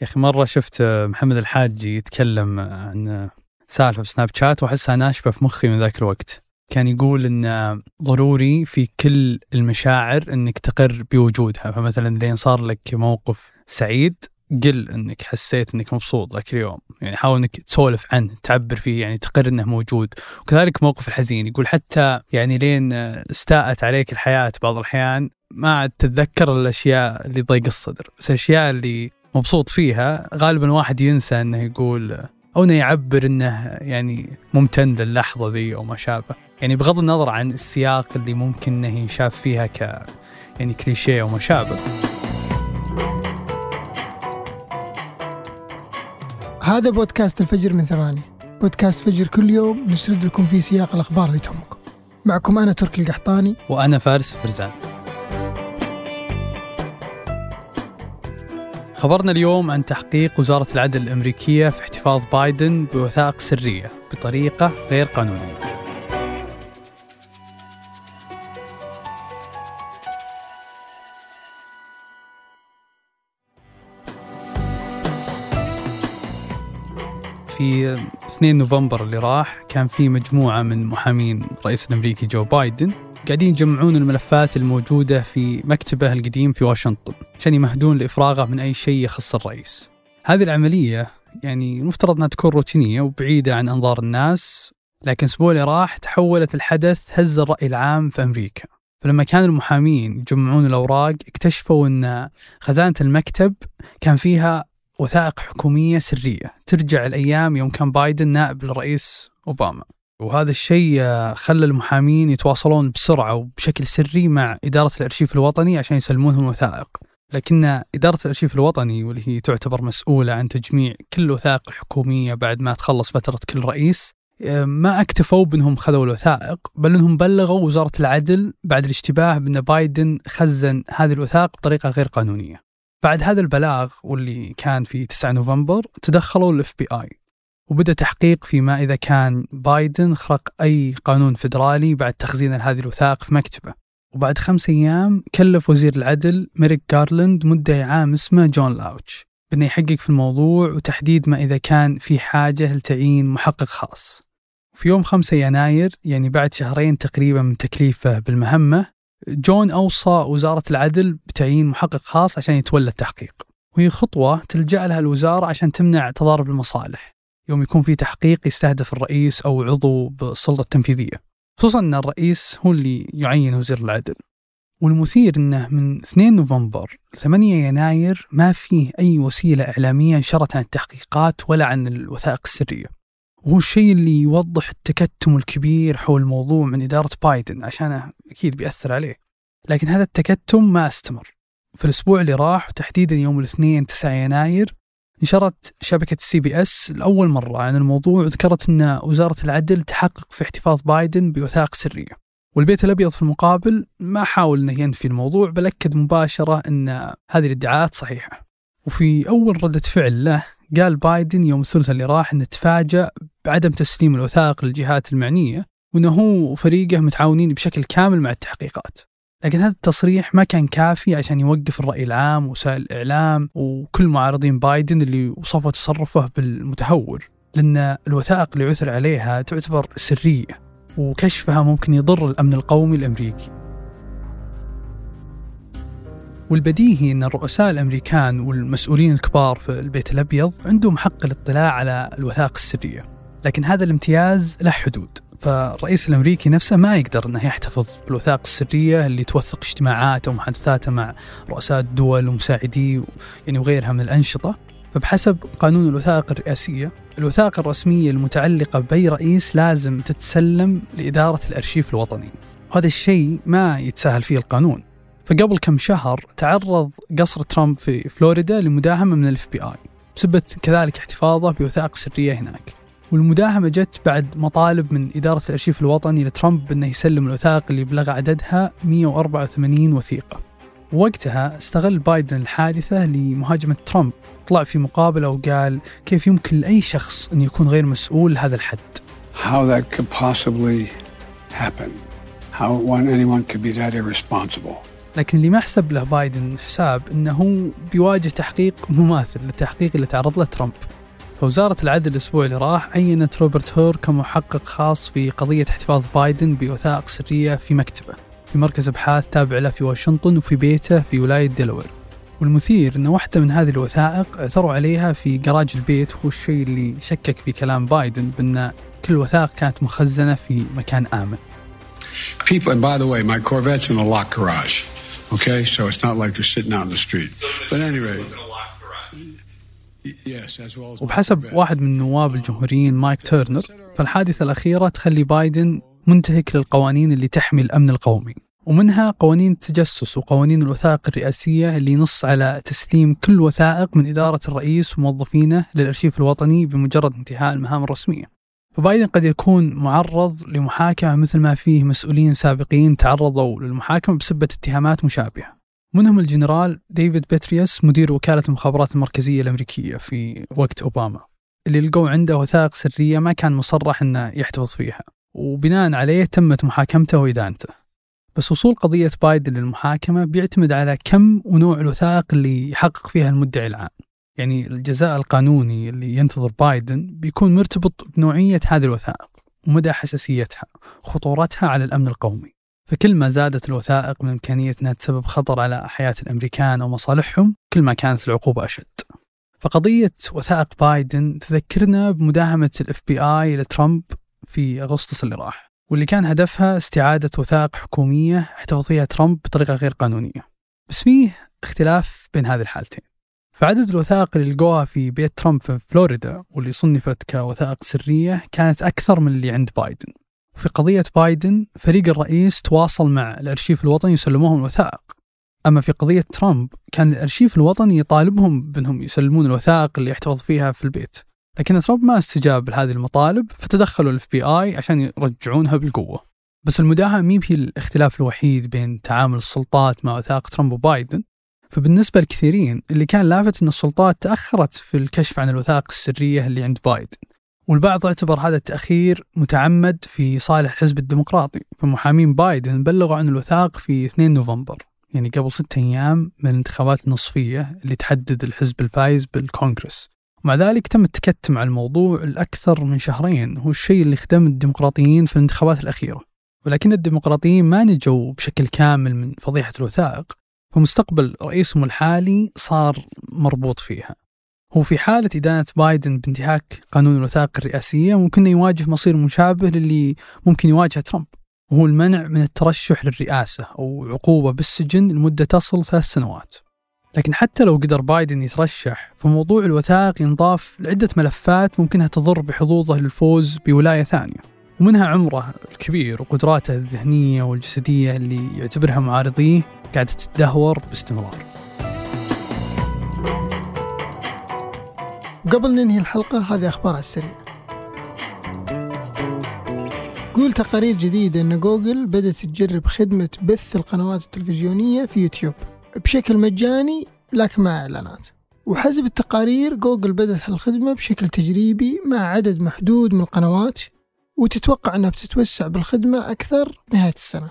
يا أخي مرة شفت محمد الحاجي يتكلم عن سالفة بسناب شات وأحسها ناشفة في مخي من ذاك الوقت. كان يقول إن ضروري في كل المشاعر إنك تقر بوجودها. فمثلا لين صار لك موقف سعيد قل إنك حسيت إنك مبسوط ذاك اليوم. يعني حاول إنك تسولف عنه تعبر فيه يعني تقر إنه موجود. وكذلك موقف الحزين يقول حتى يعني لين استاءت عليك الحياة بعض الأحيان ما عاد تتذكر الأشياء اللي ضيق الصدر. بس الأشياء اللي مبسوط فيها غالبا واحد ينسى إنه يقول أو إنه يعبر إنه يعني ممتن للحظة ذي أو ما شابه. يعني بغض النظر عن السياق اللي ممكن إنه يشاف فيها ك يعني كليشيه أو ما شابه. هذا بودكاست الفجر من ثمانية. بودكاست فجر كل يوم نسرد لكم في سياق الأخبار اللي تهمكم. معكم أنا تركي القحطاني. وأنا فارس فرزان خبرنا اليوم عن تحقيق وزارة العدل الأمريكية في احتفاظ بايدن بوثائق سرية بطريقة غير قانونية. في 2 نوفمبر اللي راح كان في مجموعة من محامين الرئيس الأمريكي جو بايدن قاعدين يجمعون الملفات الموجودة في مكتبه القديم في واشنطن. عشان يمهدون لإفراغه من أي شيء يخص الرئيس. هذه العملية يعني المفترض أنها تكون روتينية وبعيدة عن أنظار الناس لكن الأسبوع اللي راح تحولت الحدث هز الرأي العام في أمريكا. فلما كان المحامين يجمعون الأوراق اكتشفوا أن خزانة المكتب كان فيها وثائق حكومية سرية ترجع الأيام يوم كان بايدن نائب للرئيس أوباما. وهذا الشيء خلى المحامين يتواصلون بسرعة وبشكل سري مع إدارة الأرشيف الوطني عشان يسلمونهم الوثائق. لكن إدارة الأرشيف الوطني واللي هي تعتبر مسؤولة عن تجميع كل الوثائق الحكومية بعد ما تخلص فترة كل رئيس آه، ما أكتفوا بأنهم خذوا الوثائق بل أنهم بلغوا وزارة العدل بعد الاشتباه بأن بايدن خزن هذه الوثائق بطريقة غير قانونية. بعد هذا البلاغ واللي كان في 9 نوفمبر تدخلوا ال FBI وبدأ تحقيق فيما إذا كان بايدن خرق أي قانون فدرالي بعد تخزين هذه الوثائق في مكتبه. وبعد خمس أيام كلف وزير العدل ميريك جارلاند مدعي عام اسمه جون لاوش بأنه يحقق في الموضوع وتحديد ما إذا كان في حاجة لتعيين محقق خاص. في يوم 5 يناير يعني بعد شهرين تقريبا من تكليفه بالمهمة جون أوصى وزارة العدل بتعيين محقق خاص عشان يتولى التحقيق. وهي خطوة تلجأ لها الوزارة عشان تمنع تضارب المصالح. يوم يكون في تحقيق يستهدف الرئيس أو عضو بالسلطة التنفيذية. خصوصا أن الرئيس هو اللي يعين وزير العدل. والمثير أنه من 2 نوفمبر 8 يناير ما فيه أي وسيلة إعلامية نشرت عن التحقيقات ولا عن الوثائق السرية. وهو الشيء اللي يوضح التكتم الكبير حول الموضوع من إدارة بايدن عشان أكيد بيأثر عليه. لكن هذا التكتم ما استمر. في الأسبوع اللي راح وتحديدا يوم الاثنين 9 يناير نشرت شبكة ال CBS لأول مرة عن الموضوع وذكرت أن وزارة العدل تحقق في احتفاظ بايدن بوثائق سرية والبيت الأبيض في المقابل ما حاول أنه ينفي الموضوع بل أكد مباشرة أن هذه الادعاءات صحيحة وفي أول ردة فعل له قال بايدن يوم الثلاثاء اللي راح انه تفاجأ بعدم تسليم الوثائق للجهات المعنية وأنه هو وفريقه متعاونين بشكل كامل مع التحقيقات. لكن هذا التصريح ما كان كافي عشان يوقف الرأي العام ووسائل الإعلام وكل معارضين بايدن اللي وصفوا تصرفه بالمتهور لأن الوثائق اللي عثر عليها تعتبر سرية وكشفها ممكن يضر الأمن القومي الأمريكي. والبديهي أن الرؤساء الأمريكان والمسؤولين الكبار في البيت الأبيض عندهم حق الاطلاع على الوثائق السرية لكن هذا الامتياز له حدود. فالرئيس الأمريكي نفسه ما يقدر إنه يحتفظ بالوثائق السرية اللي توثق اجتماعاته ومحادثاته مع رؤساء الدول ومساعديه يعني وغيرها من الأنشطة. فبحسب قانون الوثائق الرئاسية الوثائق الرسمية المتعلقة بأي رئيس لازم تتسلم لإدارة الأرشيف الوطني. وهذا الشيء ما يتساهل فيه القانون. فقبل كم شهر تعرض قصر ترامب في فلوريدا لمداهمة من ال FBI بسبب كذلك احتفاظه بوثائق سرية هناك. والمداهمة جت بعد مطالب من إدارة الأرشيف الوطني لترامب أنه يسلم الوثائق اللي بلغ عددها 184 وثيقة وقتها استغل بايدن الحادثة لمهاجمة ترامب طلع في مقابلة وقال كيف يمكن لأي شخص أن يكون غير مسؤول لهذا الحد how that could possibly happen. How one, anyone could be that irresponsible. لكن اللي ما حسب له بايدن حساب أنه بيواجه تحقيق مماثل للتحقيق اللي تعرض له ترامب فوزارة العدل الأسبوع اللي راح عينت روبرت هور كمحقق خاص في قضية احتفاظ بايدن بوثائق سرية في مكتبه في مركز أبحاث تابع له في واشنطن وفي بيته في ولاية دلوير والمثير أن واحدة من هذه الوثائق اعثروا عليها في جراج البيت هو الشيء اللي شكك في كلام بايدن بأن كل الوثائق كانت مخزنة في مكان آمن People, and by the way, my Corvette's in a locked garage. Okay, so it's not like you're sitting out in the street. But anyway, وبحسب واحد من النواب الجمهوريين مايك تيرنر فالحادثة الأخيرة تخلي بايدن منتهك للقوانين اللي تحمي الأمن القومي ومنها قوانين التجسس وقوانين الوثائق الرئاسية اللي تنص على تسليم كل وثائق من إدارة الرئيس وموظفينه للأرشيف الوطني بمجرد انتهاء المهام الرسمية. فبايدن قد يكون معرض لمحاكمة مثل ما فيه مسؤولين سابقين تعرضوا للمحاكمة بسبة اتهامات مشابهة. منهم الجنرال ديفيد بيتريوس مدير وكالة المخابرات المركزية الأمريكية في وقت أوباما اللي لقوا عنده وثائق سرية ما كان مصرح أنه يحتفظ فيها وبناء عليه تمت محاكمته وإدانته بس وصول قضية بايدن للمحاكمة بيعتمد على كم ونوع الوثائق اللي يحقق فيها المدعي العام. يعني الجزاء القانوني اللي ينتظر بايدن بيكون مرتبط بنوعية هذه الوثائق ومدى حساسيتها وخطورتها على الأمن القومي. فكل ما زادت الوثائق من إمكانية أنها تسبب خطر على حياة الأمريكان أو مصالحهم كل ما كانت العقوبة أشد. فقضية وثائق بايدن تذكرنا بمداهمة ال FBI لترامب في أغسطس اللي راح واللي كان هدفها استعادة وثائق حكومية احتفظ فيها ترامب بطريقة غير قانونية. بس فيه اختلاف بين هذه الحالتين. فعدد الوثائق اللي لقوها في بيت ترامب في فلوريدا واللي صنفت كوثائق سرية كانت أكثر من اللي عند بايدن. وفي قضية بايدن فريق الرئيس تواصل مع الأرشيف الوطني يسلموهم الوثائق. أما في قضية ترامب كان الأرشيف الوطني يطالبهم بأنهم يسلمون الوثائق اللي يحتفظ فيها في البيت. لكن ترامب ما استجاب لهذه المطالب فتدخلوا ال FBI عشان يرجعونها بالقوة. بس المداهمة مي هي الاختلاف الوحيد بين تعامل السلطات مع وثائق ترامب وبايدن. فبالنسبة لكثيرين اللي كان لافت أن السلطات تأخرت في الكشف عن الوثائق السرية اللي عند بايدن. والبعض اعتبر هذا التأخير متعمد في صالح الحزب الديمقراطي فمحامين بايدن بلغوا عن الوثائق في 2 نوفمبر يعني قبل ستة أيام من الانتخابات النصفية اللي تحدد الحزب الفايز بالكونغرس. ومع ذلك تم التكتم على الموضوع لأكثر من شهرين هو الشيء اللي خدم الديمقراطيين في الانتخابات الأخيرة. ولكن الديمقراطيين ما نجوا بشكل كامل من فضيحة الوثائق فمستقبل رئيسهم الحالي صار مربوط فيها. هو في حالة إدانة بايدن بانتهاك قانون الوثائق الرئاسية ممكن يواجه مصير مشابه للي ممكن يواجهه ترامب وهو المنع من الترشح للرئاسة أو عقوبة بالسجن لمدة تصل ثلاث سنوات. لكن حتى لو قدر بايدن يترشح فموضوع الوثائق ينضاف لعدة ملفات ممكنها تضر بحظوظه للفوز بولاية ثانية ومنها عمره الكبير وقدراته الذهنية والجسدية اللي يعتبرها معارضيه قاعدة تتدهور باستمرار. قبل ننهي الحلقة هذه أخبار على السريع. تقول تقارير جديدة أن جوجل بدأت تجرب خدمة بث القنوات التلفزيونية في يوتيوب. بشكل مجاني لكن مع إعلانات. وحسب التقارير جوجل بدأت الخدمة بشكل تجريبي مع عدد محدود من القنوات وتتوقع أنها بتتوسع بالخدمة أكثر نهاية السنة.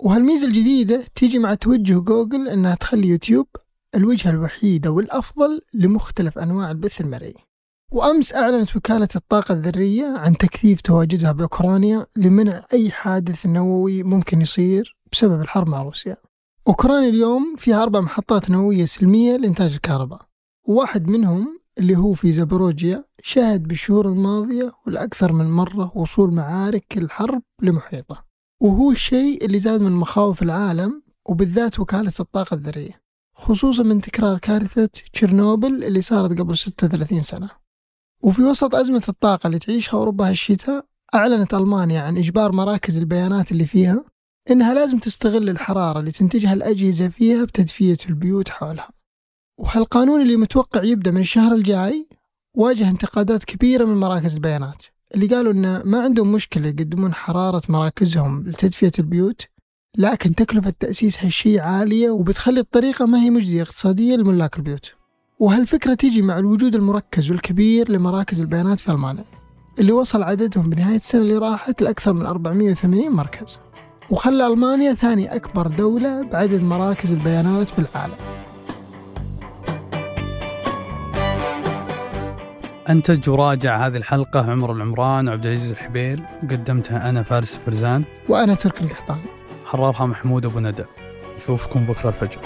وهالميزة الجديدة تيجي مع توجه جوجل أنها تخلي يوتيوب الوجهة الوحيدة والأفضل لمختلف أنواع البث المرئي. وأمس أعلنت وكالة الطاقة الذرية عن تكثيف تواجدها بأوكرانيا لمنع أي حادث نووي ممكن يصير بسبب الحرب مع روسيا. أوكرانيا اليوم فيها أربع محطات نووية سلمية لإنتاج الكهرباء. وواحد منهم اللي هو في زابروجيا شهد بالشهور الماضية والأكثر من مرة وصول معارك الحرب لمحيطه. وهو الشيء اللي زاد من مخاوف العالم وبالذات وكالة الطاقة الذرية. خصوصا من تكرار كارثة تشيرنوبل اللي صارت قبل 36 سنة. وفي وسط أزمة الطاقة اللي تعيشها أوروبا هالشتاء أعلنت ألمانيا عن إجبار مراكز البيانات اللي فيها إنها لازم تستغل الحرارة اللي تنتجها الأجهزة فيها بتدفية البيوت حولها. وهالقانون اللي متوقع يبدأ من الشهر الجاي واجه انتقادات كبيرة من مراكز البيانات اللي قالوا إنه ما عندهم مشكلة يقدمون حرارة مراكزهم لتدفئة البيوت لكن تكلفة تأسيس هالشيء عالية وبتخلي الطريقة ما هي مجزية اقتصاديا لملاك البيوت. وهالفكرة تيجي مع الوجود المركز والكبير لمراكز البيانات في ألمانيا اللي وصل عددهم بنهاية السنة اللي راحت لأكثر من 480 مركز وخلى ألمانيا ثاني أكبر دولة بعدد مراكز البيانات في العالم أنتج وراجع هذه الحلقة عمر العمران وعبد العزيز الحبيل قدمتها أنا فارس فرزان. وأنا ترك القحطاني. حررها محمود أبو ندى. نشوفكم بكرة الفجر.